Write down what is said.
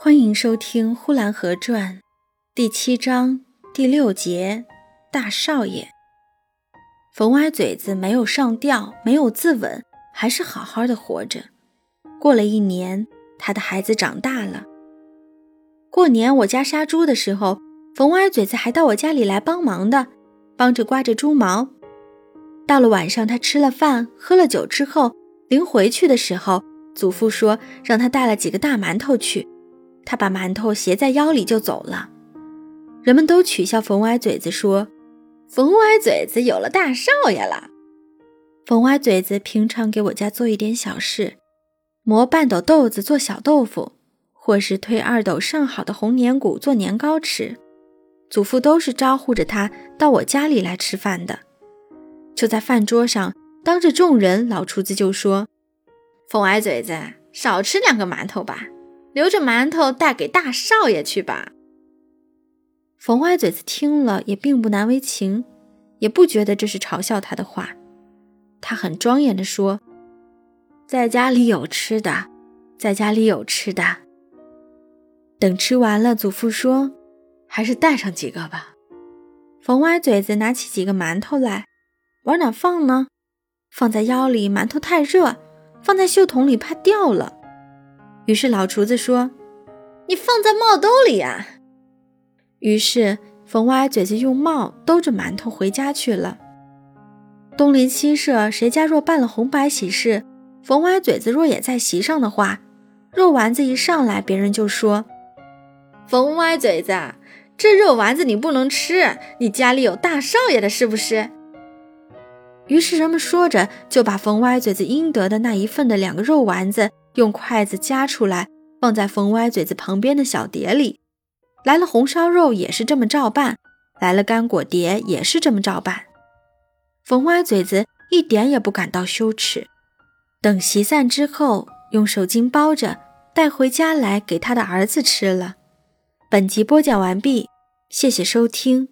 欢迎收听《呼兰河传》第七章第六节。大少爷冯歪嘴子没有上吊，没有自刎，还是好好的活着。过了一年，他的孩子长大了。过年我家杀猪的时候，冯歪嘴子还到我家里来帮忙的，帮着刮着猪毛。到了晚上，他吃了饭，喝了酒之后，临回去的时候，祖父说让他带了几个大馒头去。他把馒头携在腰里就走了，人们都取笑冯歪嘴子，说：“冯歪嘴子有了大少爷了。”冯歪嘴子平常给我家做一点小事，磨半斗豆子做小豆腐，或是推二斗上好的红年谷做年糕吃。祖父都是招呼着他到我家里来吃饭的。就在饭桌上，当着众人，老厨子就说：“冯歪嘴子，少吃两个馒头吧。”留着馒头带给大少爷去吧。冯歪嘴子听了也并不难为情，也不觉得这是嘲笑他的话。他很庄严地说：“在家里有吃的，在家里有吃的。”等吃完了，祖父说：“还是带上几个吧。”冯歪嘴子拿起几个馒头来，往哪放呢？放在腰里，馒头太热；放在袖筒里，怕掉了。于是老厨子说：“你放在帽兜里呀。”于是冯歪嘴子用帽兜着馒头回家去了。东邻西舍谁家若办了红白喜事，冯歪嘴子若也在席上的话，肉丸子一上来，别人就说：“冯歪嘴子，这肉丸子你不能吃，你家里有大少爷的，是不是？”于是人们说着，就把冯歪嘴子应得的那一份的两个肉丸子。用筷子夹出来，放在冯歪嘴子旁边的小碟里。来了红烧肉也是这么照办，来了干果碟也是这么照办。冯歪嘴子一点也不感到羞耻。等席散之后，用手巾包着带回家来给他的儿子吃了。本集播讲完毕，谢谢收听。